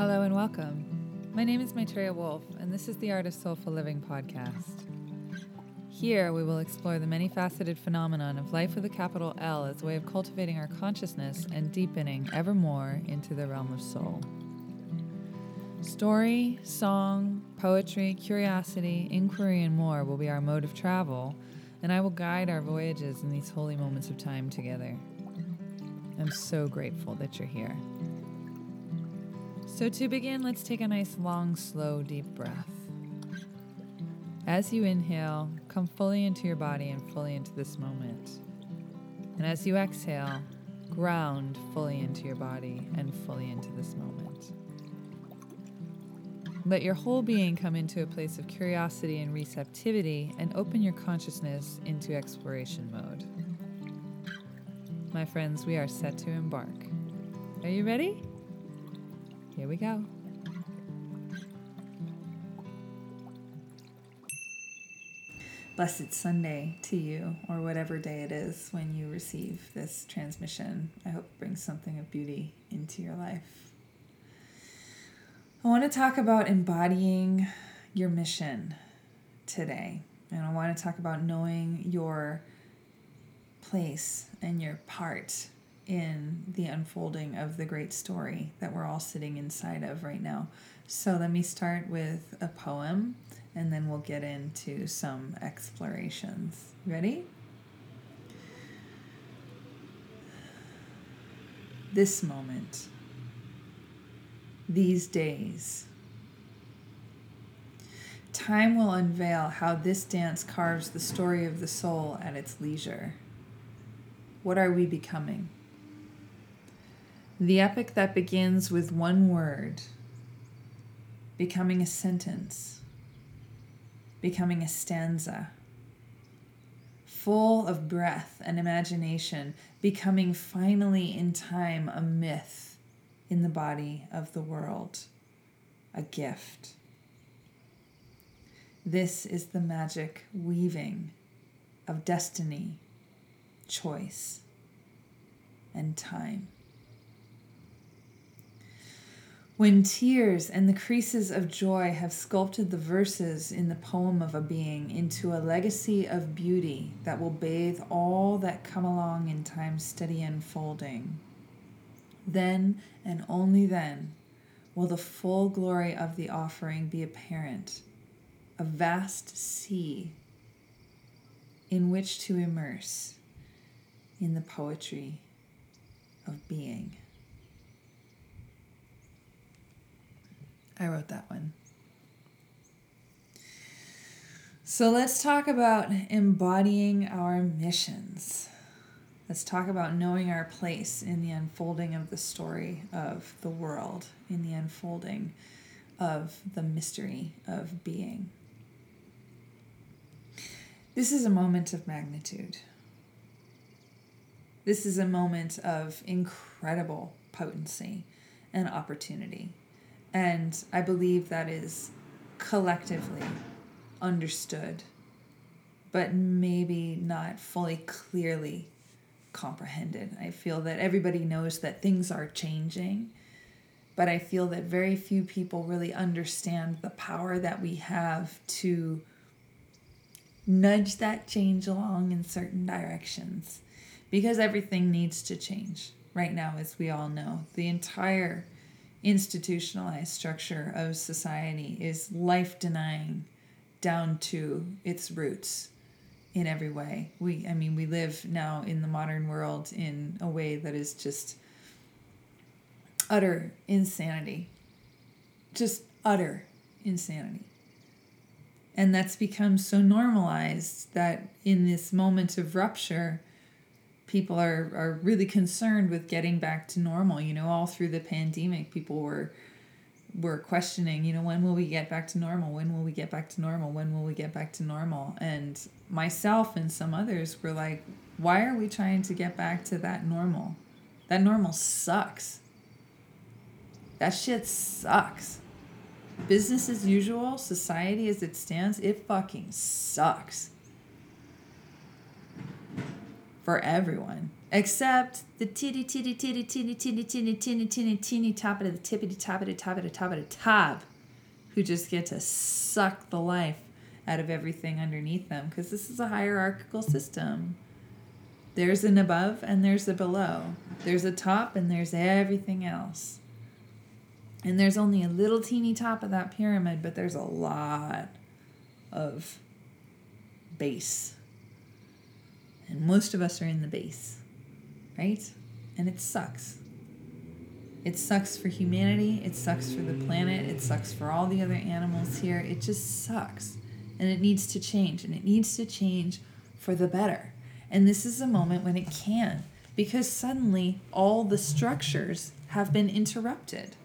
Hello and welcome. My name is Maitreya Wolf, and this is the Art of Soulful Living podcast. Here, we will explore the many faceted phenomenon of life with a capital L as a way of cultivating our consciousness and deepening ever more into the realm of soul. Story, song, poetry, curiosity, inquiry, and more will be our mode of travel, and I will guide our voyages in these holy moments of time together. I'm so grateful that you're here. So, to begin, let's take a nice, long, slow, deep breath. As you inhale, come fully into your body and fully into this moment. And as you exhale, ground fully into your body and fully into this moment. Let your whole being come into a place of curiosity and receptivity and open your consciousness into exploration mode. My friends, we are set to embark. Are you ready? Here we go. Blessed Sunday to you, or whatever day it is when you receive this transmission. I hope it brings something of beauty into your life. I want to talk about embodying your mission today. And I want to talk about knowing your place and your part in the unfolding of the great story that we're all sitting inside of right now. So let me start with a poem and then we'll get into some explorations. Ready? This moment, these days. Time will unveil how this dance carves the story of the soul at its leisure. What are we becoming? The epic that begins with one word, becoming a sentence. Becoming a stanza, full of breath and imagination, becoming finally in time a myth in the body of the world, a gift. This is the magic weaving of destiny, choice, and time. When tears and the creases of joy have sculpted the verses in the poem of a being into a legacy of beauty that will bathe all that come along in time's steady unfolding, then and only then will the full glory of the offering be apparent a vast sea in which to immerse in the poetry of being. I wrote that one. So let's talk about embodying our missions. Let's talk about knowing our place in the unfolding of the story of the world, in the unfolding of the mystery of being. This is a moment of magnitude. This is a moment of incredible potency and opportunity. And I believe that is collectively understood, but maybe not fully clearly comprehended. I feel that everybody knows that things are changing, but I feel that very few people really understand the power that we have to nudge that change along in certain directions because everything needs to change right now, as we all know. The entire institutionalized structure of society is life denying down to its roots in every way. We I mean we live now in the modern world in a way that is just utter insanity. Just utter insanity. And that's become so normalized that in this moment of rupture, people are, are really concerned with getting back to normal. You know, all through the pandemic, people were were questioning, you know, when will we get back to normal? When will we get back to normal? When will we get back to normal? And myself and some others were like, why are we trying to get back to that normal? That normal sucks. That shit sucks. Business as usual, society as it stands, it fucking sucks. For everyone except the titty titty titty titty titty titty titty titty teeny top of the tippity top of the top of the top of the top who just get to suck the life out of everything underneath them because this is a hierarchical system. There's an above and there's a below. There's a top and there's everything else. And there's only a little teeny top of that pyramid but there's a lot of base and most of us are in the base, right? And it sucks. It sucks for humanity, it sucks for the planet, it sucks for all the other animals here. It just sucks. And it needs to change, and it needs to change for the better. And this is a moment when it can, because suddenly all the structures have been interrupted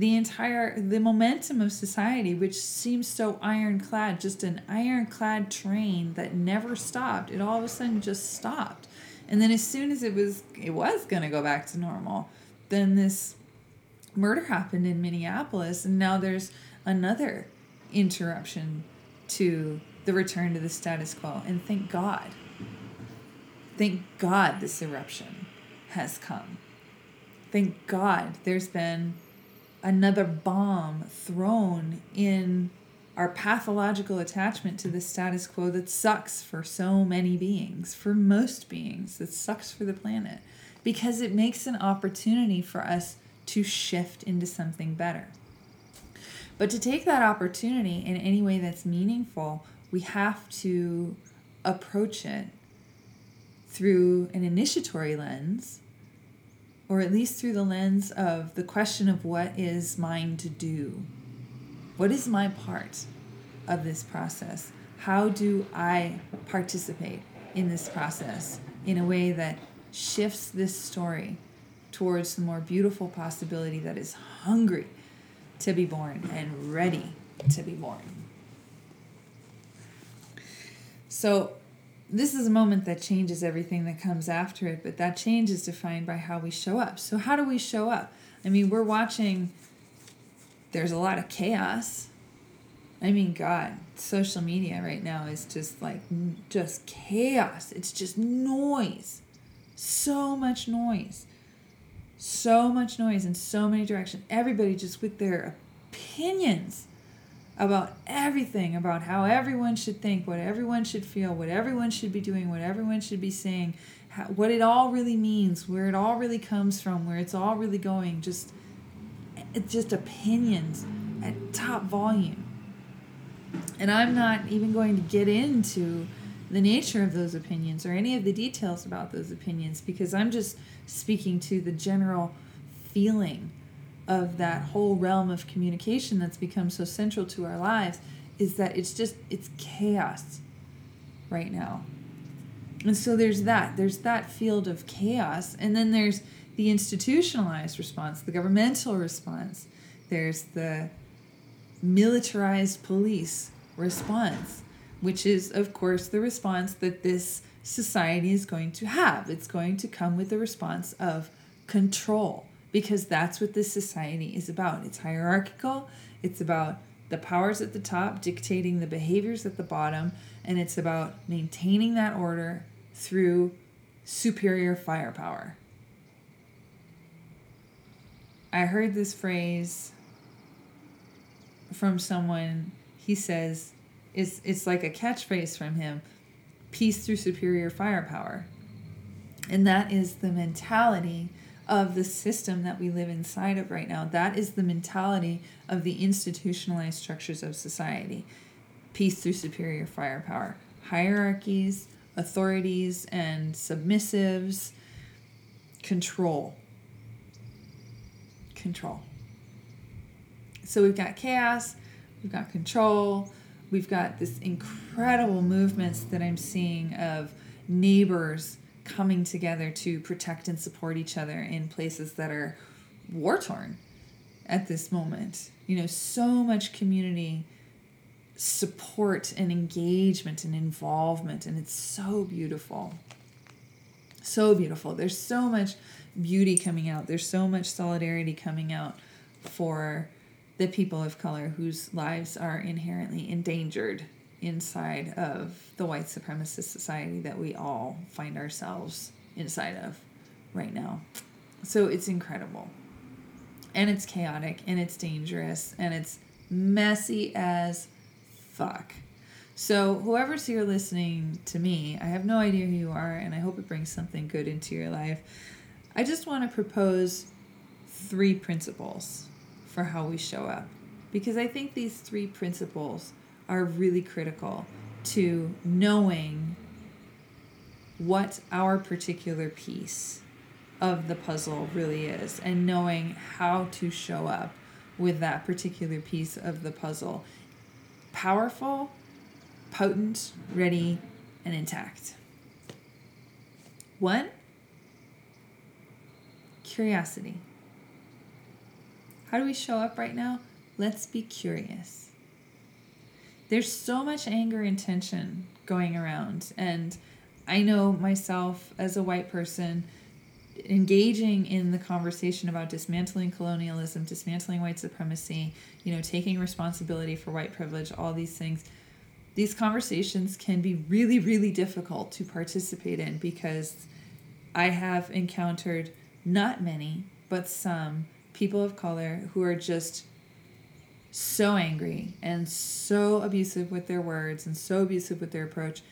the entire the momentum of society which seems so ironclad just an ironclad train that never stopped. It all of a sudden just stopped. And then as soon as it was it was going to go back to normal then this murder happened in minneapolis and now there's another interruption to the return to the status quo. And thank god thank god this eruption has come. Thank god there's been another bomb thrown in our pathological attachment to the status quo that sucks for so many beings, for most beings, that sucks for the planet, because it makes an opportunity for us to shift into something better. But to take that opportunity in any way that's meaningful, we have to approach it through an initiatory lens or at least through the lens of the question of what is mine to do? What is my part of this process? How do I participate in this process in a way that shifts this story towards the more beautiful possibility that is hungry to be born and ready to be born? So, this is a moment that changes everything that comes after it, but that change is defined by how we show up. So, how do we show up? I mean, we're watching, there's a lot of chaos. I mean, God, social media right now is just like, just chaos. It's just noise. So much noise. So much noise in so many directions. Everybody just with their opinions about everything about how everyone should think, what everyone should feel, what everyone should be doing, what everyone should be saying, how, what it all really means, where it all really comes from, where it's all really going. Just it's just opinions at top volume. And I'm not even going to get into the nature of those opinions or any of the details about those opinions because I'm just speaking to the general feeling of that whole realm of communication that's become so central to our lives is that it's just it's chaos right now. And so there's that there's that field of chaos and then there's the institutionalized response the governmental response there's the militarized police response which is of course the response that this society is going to have. It's going to come with the response of control because that's what this society is about. It's hierarchical, it's about the powers at the top dictating the behaviors at the bottom, and it's about maintaining that order through superior firepower. I heard this phrase from someone. He says it's it's like a catchphrase from him, peace through superior firepower. And that is the mentality of the system that we live inside of right now. That is the mentality of the institutionalized structures of society. Peace through superior firepower. Hierarchies, authorities, and submissives. Control. Control. So we've got chaos, we've got control, we've got this incredible movements that I'm seeing of neighbors coming together to protect and support each other in places that are war torn at this moment. You know, so much community support and engagement and involvement, and it's so beautiful. So beautiful. There's so much beauty coming out, there's so much solidarity coming out for the people of color whose lives are inherently endangered inside of the white supremacist society that we all find ourselves inside of right now. So it's incredible. And it's chaotic and it's dangerous and it's messy as fuck. So, whoever's here listening to me, I have no idea who you are, and I hope it brings something good into your life. I just want to propose three principles for how we show up because I think these three principles are really critical to knowing what our particular piece of the puzzle really is and knowing how to show up with that particular piece of the puzzle. Powerful, potent, ready, and intact. One, curiosity. How do we show up right now? Let's be curious. There's so much anger and tension going around, and I know myself as a white person engaging in the conversation about dismantling colonialism, dismantling white supremacy, you know, taking responsibility for white privilege, all these things. These conversations can be really, really difficult to participate in because I have encountered not many, but some people of color who are just so angry and so abusive with their words and so abusive with their approach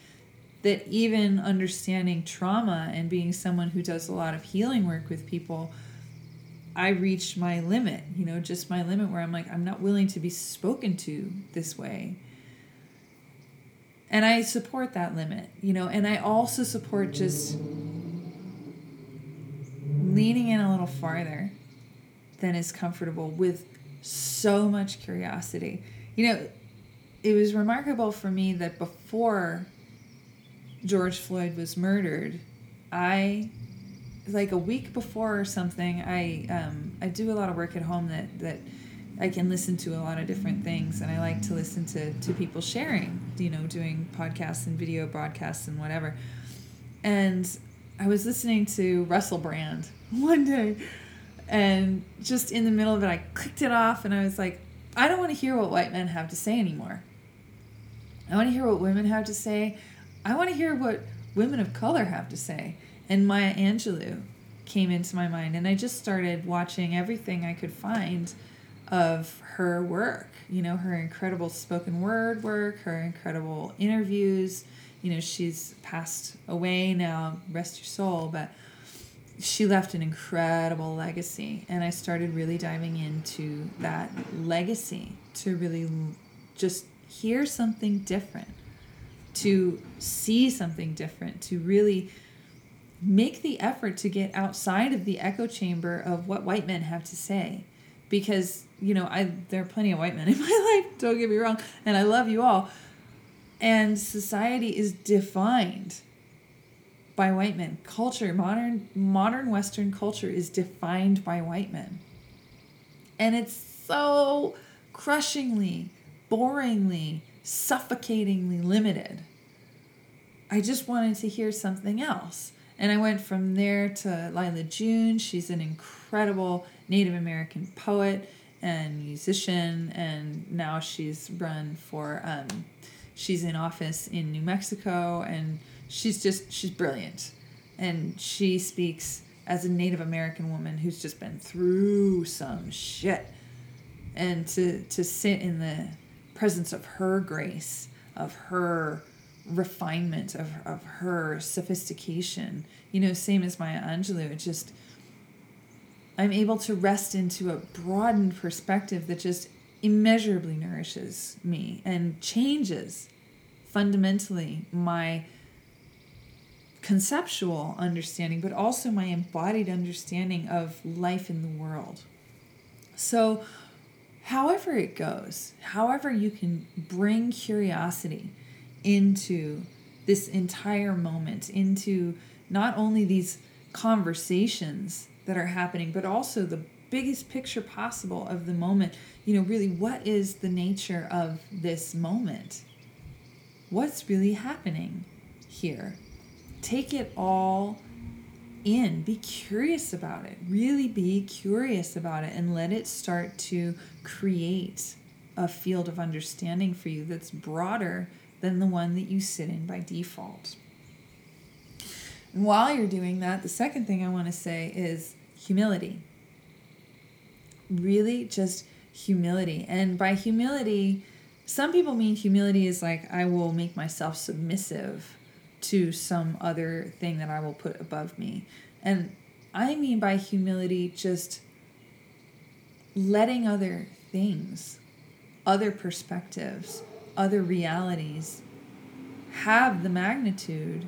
that even understanding trauma and being someone who does a lot of healing work with people, I reached my limit, you know, just my limit where I'm like, I'm not willing to be spoken to this way. And I support that limit, you know, and I also support just leaning in a little farther than is comfortable with so much curiosity. You know, it was remarkable for me that before George Floyd was murdered, I like a week before or something, I um, I do a lot of work at home that that I can listen to a lot of different things, and I like to listen to to people sharing, you know, doing podcasts and video broadcasts and whatever. And I was listening to Russell Brand one day, and just in the middle of it, I clicked it off, and I was like, I don't want to hear what white men have to say anymore. I want to hear what women have to say. I want to hear what women of color have to say. And Maya Angelou came into my mind, and I just started watching everything I could find of her work. You know, her incredible spoken word work, her incredible interviews. You know, she's passed away now, rest your soul, but she left an incredible legacy. And I started really diving into that legacy to really just hear something different to see something different, to really make the effort to get outside of the echo chamber of what white men have to say. Because, you know, I there are plenty of white men in my life, don't get me wrong, and I love you all. And society is defined by white men. Culture, modern modern western culture is defined by white men. And it's so crushingly, boringly, suffocatingly limited. I just wanted to hear something else. And I went from there to Lyla June. She's an incredible Native American poet and musician, and now she's run for, um, she's in office in New Mexico, and she's just, she's brilliant. And she speaks as a Native American woman who's just been through some shit. And to, to sit in the presence of her grace, of her refinement, of, of her sophistication. You know, same as Maya Angelou, it just, I'm able to rest into a broadened perspective that just immeasurably nourishes me and changes fundamentally my conceptual understanding, but also my embodied understanding of life in the world. So, however it goes, however you can bring curiosity into this entire moment, into not only these conversations that are happening, but also the biggest picture possible of the moment. You know, really, what is the nature of this moment? What's really happening here? Take it all in. Be curious about it. Really be curious about it and let it start to create a field of understanding for you that's broader than the one that you sit in by default. And while you're doing that, the second thing I want to say is humility. Really, just humility. And by humility, some people mean humility is like, I will make myself submissive to some other thing that I will put above me. And I mean by humility, just letting other things, other perspectives, other realities have the magnitude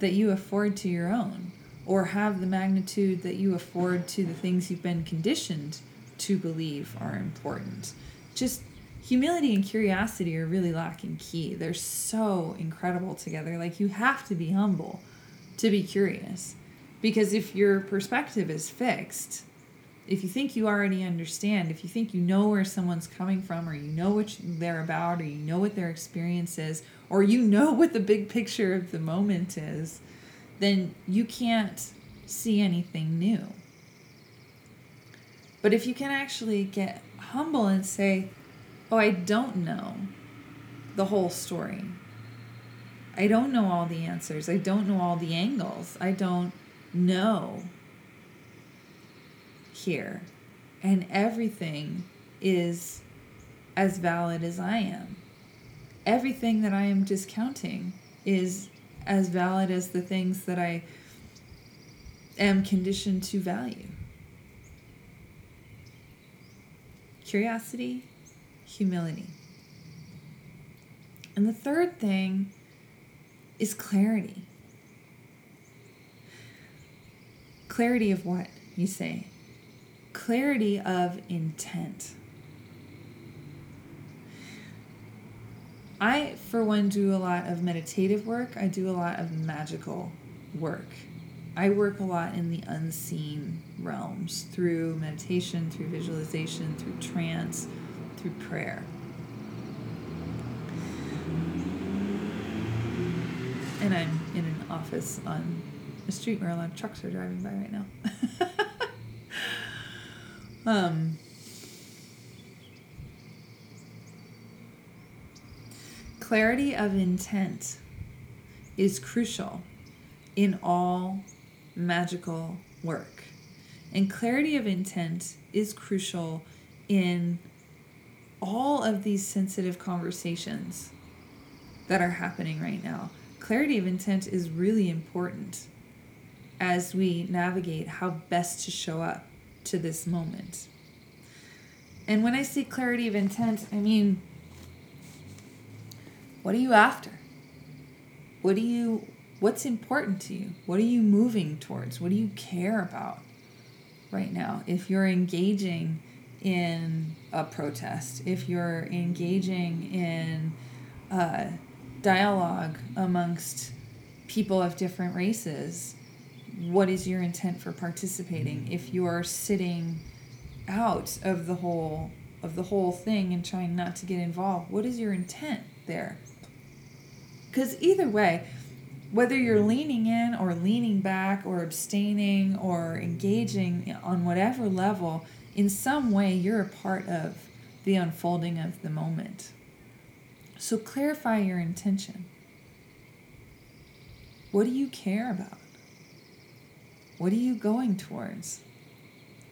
that you afford to your own, or have the magnitude that you afford to the things you've been conditioned to believe are important. Just humility and curiosity are really lacking key. They're so incredible together. Like, you have to be humble to be curious. Because if your perspective is fixed, if you think you already understand, if you think you know where someone's coming from, or you know what they're about, or you know what their experience is, or you know what the big picture of the moment is, then you can't see anything new. But if you can actually get humble and say, Oh, I don't know the whole story. I don't know all the answers. I don't know all the angles. I don't know here. And everything is as valid as I am. Everything that I am discounting is as valid as the things that I am conditioned to value. Curiosity, humility. And the third thing is clarity. Clarity of what, you say? Clarity of intent. I, for one, do a lot of meditative work. I do a lot of magical work. I work a lot in the unseen realms through meditation, through visualization, through trance, through prayer. And I'm in an office on a street where a lot of trucks are driving by right now. um, clarity of intent is crucial in all magical work. And clarity of intent is crucial in all of these sensitive conversations that are happening right now. Clarity of intent is really important as we navigate how best to show up to this moment. And when I say clarity of intent, I mean what are you after? What do you what's important to you? What are you moving towards? What do you care about right now? If you're engaging in a protest, if you're engaging in uh, dialogue amongst people of different races, what is your intent for participating? If you're sitting out of the whole of the whole thing and trying not to get involved, what is your intent there? Because either way, whether you're leaning in or leaning back or abstaining or engaging on whatever level, in some way you're a part of the unfolding of the moment. So clarify your intention. What do you care about? What are you going towards?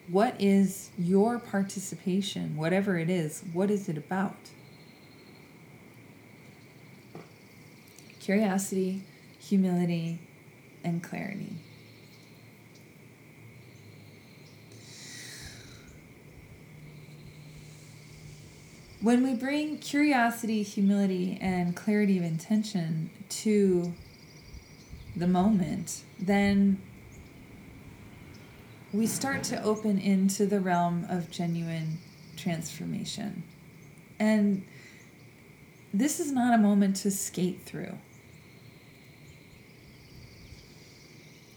What is your participation, whatever it is, what is it about? curiosity, humility, and clarity. When we bring curiosity, humility, and clarity of intention to the moment, then we start to open into the realm of genuine transformation. And this is not a moment to skate through.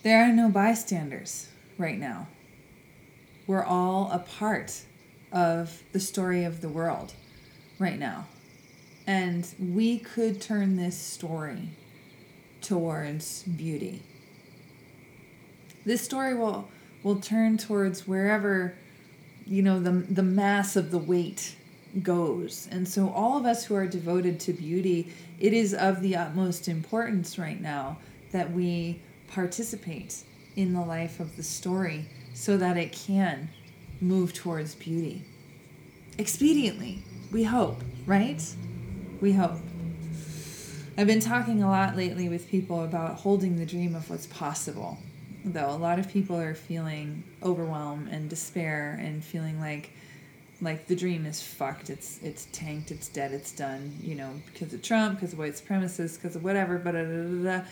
There are no bystanders right now. We're all a part of the story of the world right now. And we could turn this story towards beauty. This story will will turn towards wherever you know the the mass of the weight goes. And so, all of us who are devoted to beauty, it is of the utmost importance right now that we participate in the life of the story so that it can move towards beauty. Expediently, we hope, right? We hope. I've been talking a lot lately with people about holding the dream of what's possible. Though a lot of people are feeling overwhelmed and despair and feeling like like the dream is fucked. It's it's tanked. It's dead. It's done. You know, because of Trump, because of white supremacists, because of whatever. But uh,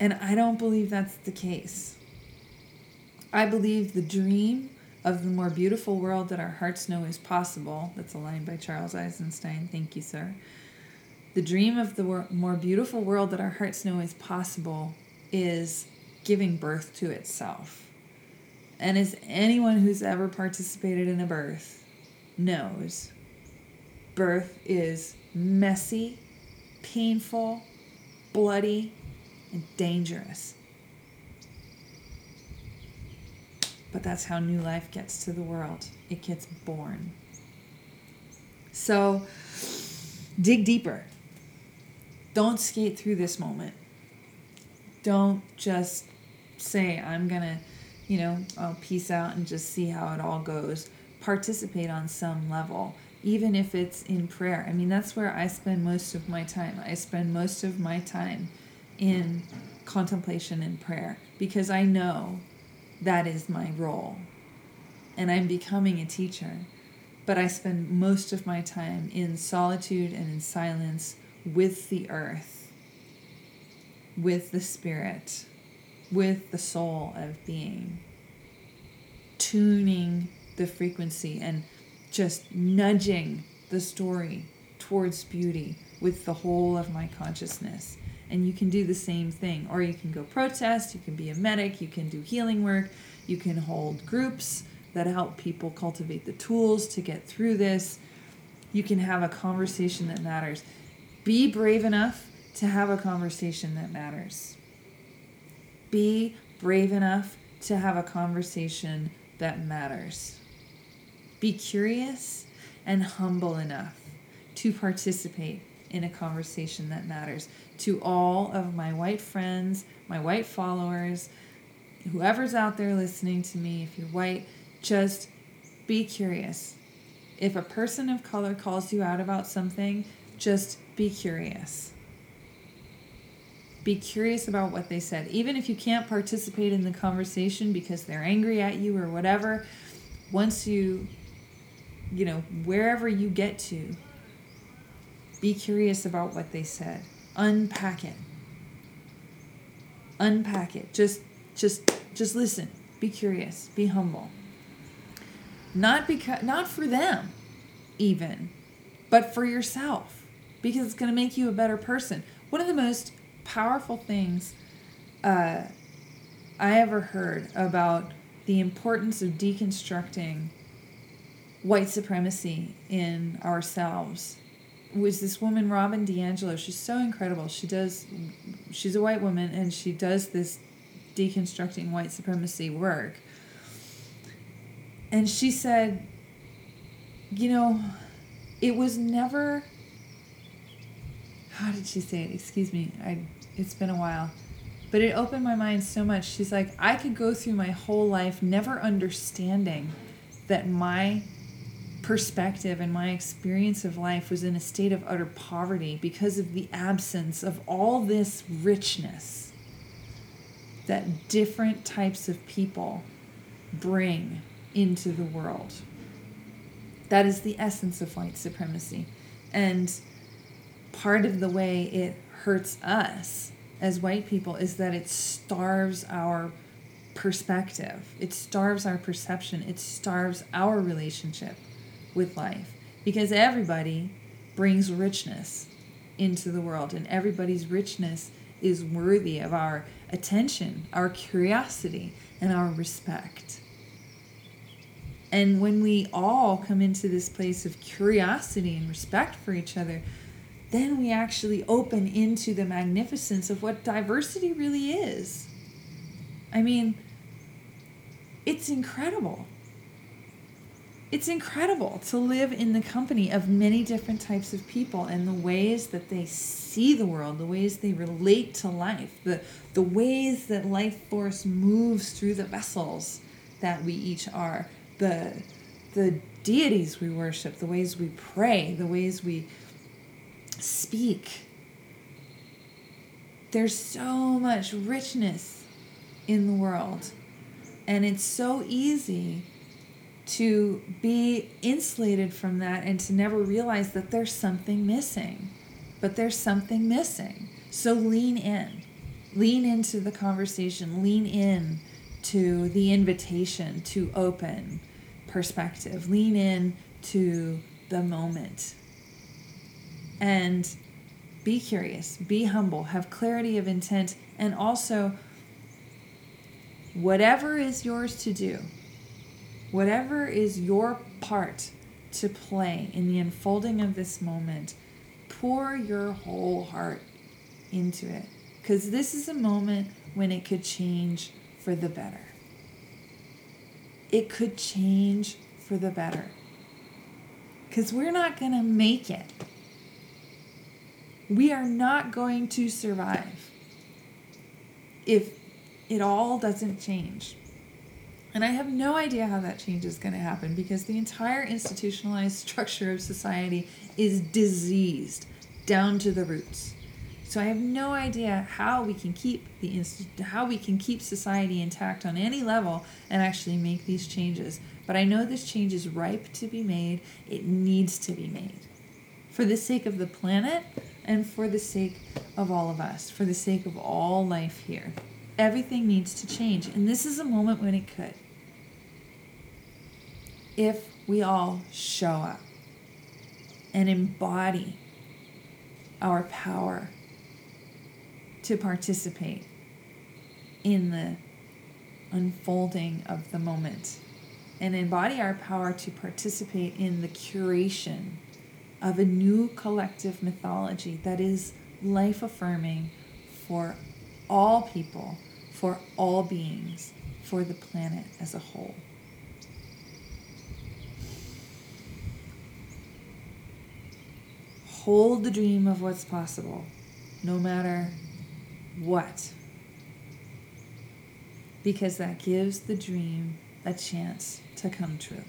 and I don't believe that's the case. I believe the dream of the more beautiful world that our hearts know is possible. That's a line by Charles Eisenstein. Thank you, sir. The dream of the more beautiful world that our hearts know is possible is giving birth to itself. And as anyone who's ever participated in a birth knows, birth is messy, painful, bloody, and dangerous. But that's how new life gets to the world. It gets born. So dig deeper. Don't skate through this moment. Don't just say, I'm going to, you know, I'll peace out and just see how it all goes. Participate on some level, even if it's in prayer. I mean, that's where I spend most of my time. I spend most of my time in contemplation and prayer because I know that is my role. And I'm becoming a teacher. But I spend most of my time in solitude and in silence with the earth, with the spirit, with the soul of being, tuning the frequency and just nudging the story towards beauty with the whole of my consciousness and you can do the same thing. Or you can go protest, you can be a medic, you can do healing work, you can hold groups that help people cultivate the tools to get through this. You can have a conversation that matters. Be brave enough to have a conversation that matters. Be brave enough to have a conversation that matters. Be curious and humble enough to participate in a conversation that matters to all of my white friends, my white followers, whoever's out there listening to me, if you're white, just be curious. If a person of color calls you out about something, just be curious. Be curious about what they said. Even if you can't participate in the conversation because they're angry at you or whatever, once you, you know, wherever you get to, be curious about what they said. Unpack it. Unpack it. Just just just listen. Be curious. Be humble. Not because not for them even but for yourself because it's going to make you a better person. One of the most powerful things uh, i ever heard about the importance of deconstructing white supremacy in ourselves was this woman Robin DiAngelo. She's so incredible. She does she's a white woman and she does this deconstructing white supremacy work. And she said, you know, it was never how did she say it? Excuse me. I it's been a while. But it opened my mind so much. She's like, I could go through my whole life never understanding that my perspective and my experience of life was in a state of utter poverty because of the absence of all this richness that different types of people bring into the world. That is the essence of white supremacy. And part of the way it hurts us as white people is that it starves our perspective, it starves our perception, it starves our relationship with life because everybody brings richness into the world and everybody's richness is worthy of our attention, our curiosity, and our respect. And when we all come into this place of curiosity and respect for each other, then we actually open into the magnificence of what diversity really is. I mean, it's incredible it's incredible to live in the company of many different types of people and the ways that they see the world, the ways they relate to life, the, the ways that life force moves through the vessels that we each are, the, the deities we worship, the ways we pray, the ways we speak. There's so much richness in the world, and it's so easy to be insulated from that and to never realize that there's something missing. But there's something missing. So lean in. Lean into the conversation. Lean in to the invitation to open perspective. Lean in to the moment. And be curious, be humble, have clarity of intent, and also whatever is yours to do Whatever is your part to play in the unfolding of this moment, pour your whole heart into it. Because this is a moment when it could change for the better. It could change for the better. Because we're not going to make it. We are not going to survive if it all doesn't change. And I have no idea how that change is going to happen because the entire institutionalized structure of society is diseased down to the roots. So I have no idea how we can keep the inst- how we can keep society intact on any level and actually make these changes. But I know this change is ripe to be made. It needs to be made. For the sake of the planet and for the sake of all of us, for the sake of all life here. Everything needs to change, and this is a moment when it could. If we all show up and embody our power to participate in the unfolding of the moment and embody our power to participate in the curation of a new collective mythology that is life affirming for all people, for all beings, for the planet as a whole. hold the dream of what's possible, no matter what. Because that gives the dream a chance to come true.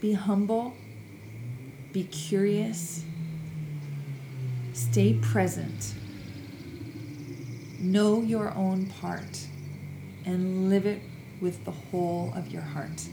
Be humble, be curious, stay present, know your own part, and live it with the whole of your heart.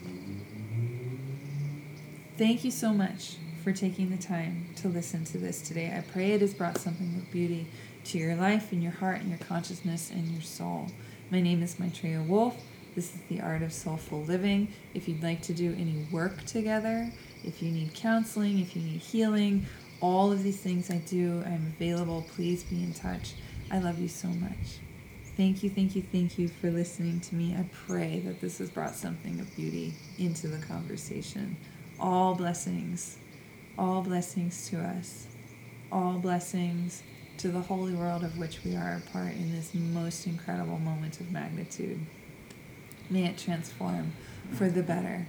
Thank you so much for taking the time to listen to this today. I pray it has brought something of beauty to your life and your heart and your consciousness and your soul. My name is Maitreya Wolf. This is the art of soulful living. If you'd like to do any work together, if you need counseling, if you need healing, all of these things I do, I'm available. Please be in touch. I love you so much. Thank you, thank you, thank you for listening to me. I pray that this has brought something of beauty into the conversation all blessings, all blessings to us, all blessings to the holy world of which we are a part in this most incredible moment of magnitude. May it transform for the better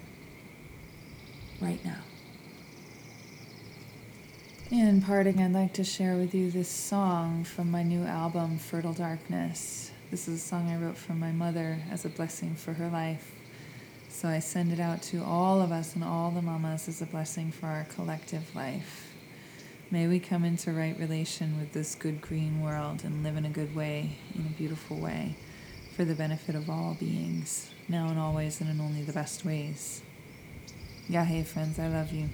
right now. In parting, I'd like to share with you this song from my new album, Fertile Darkness. This is a song I wrote for my mother as a blessing for her life. So I send it out to all of us and all the mamas as a blessing for our collective life. May we come into right relation with this good green world and live in a good way, in a beautiful way, for the benefit of all beings, now and always and in only the best ways. Yeah, hey friends, I love you.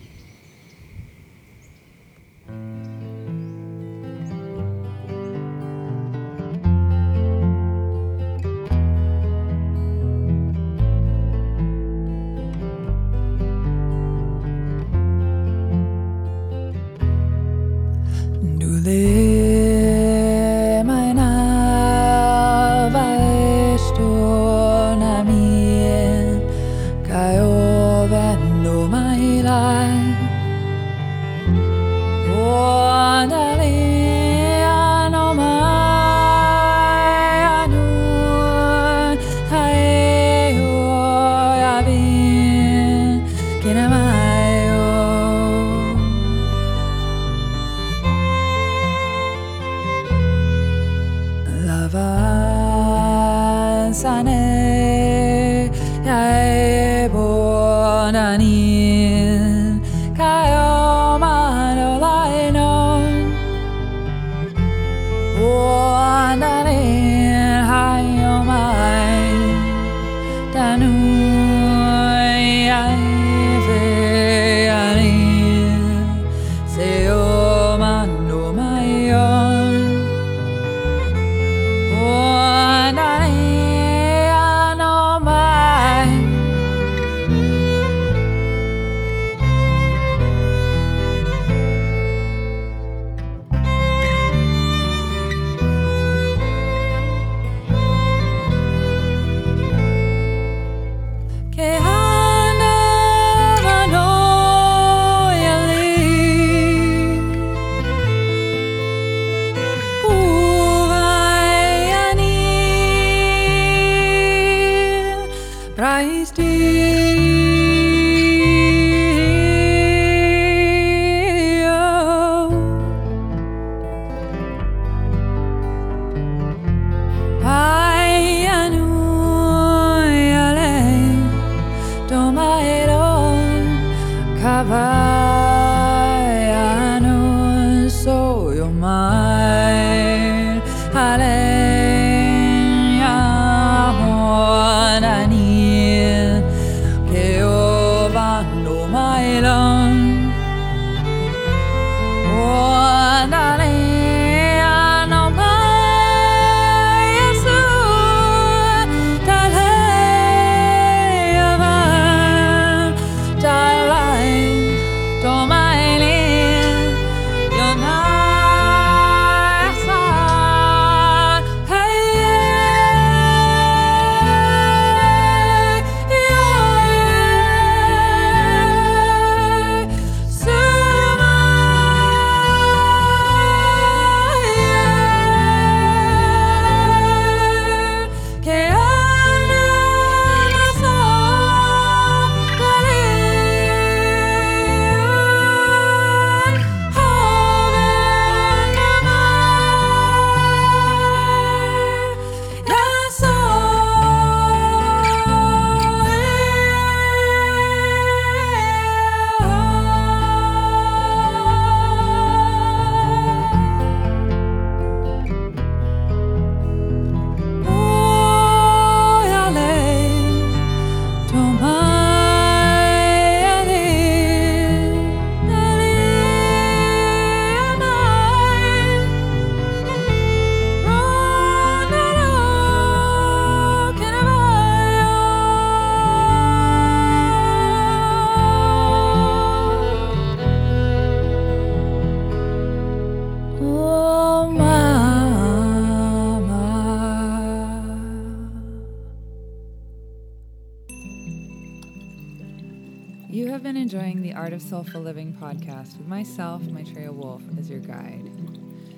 Have been enjoying the Art of Soulful Living podcast with myself, Maitreya Wolf, as your guide.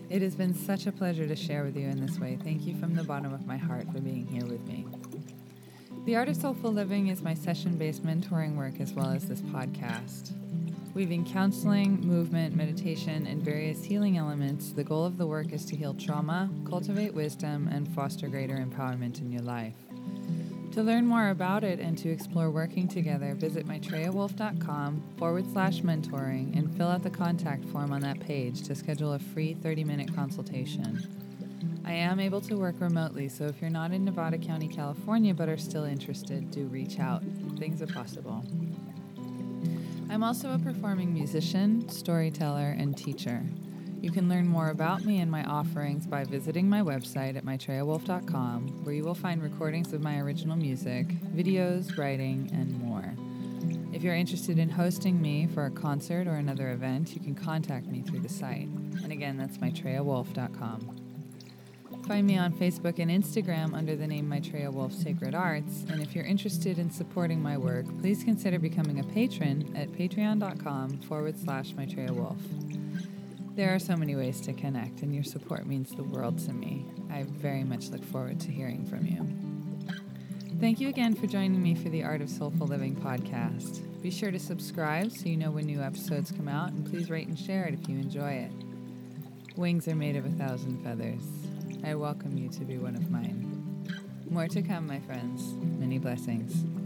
It has been such a pleasure to share with you in this way. Thank you from the bottom of my heart for being here with me. The Art of Soulful Living is my session based mentoring work as well as this podcast. Weaving counseling, movement, meditation, and various healing elements, the goal of the work is to heal trauma, cultivate wisdom, and foster greater empowerment in your life. To learn more about it and to explore working together, visit maitreyawolf.com forward slash mentoring and fill out the contact form on that page to schedule a free 30 minute consultation. I am able to work remotely, so if you're not in Nevada County, California, but are still interested, do reach out. Things are possible. I'm also a performing musician, storyteller, and teacher. You can learn more about me and my offerings by visiting my website at maitreyawolf.com, where you will find recordings of my original music, videos, writing, and more. If you're interested in hosting me for a concert or another event, you can contact me through the site. And again, that's maitreyawolf.com. Find me on Facebook and Instagram under the name Maitreya Wolf Sacred Arts. And if you're interested in supporting my work, please consider becoming a patron at patreon.com forward slash Maitreya Wolf. There are so many ways to connect, and your support means the world to me. I very much look forward to hearing from you. Thank you again for joining me for the Art of Soulful Living podcast. Be sure to subscribe so you know when new episodes come out, and please rate and share it if you enjoy it. Wings are made of a thousand feathers. I welcome you to be one of mine. More to come, my friends. Many blessings.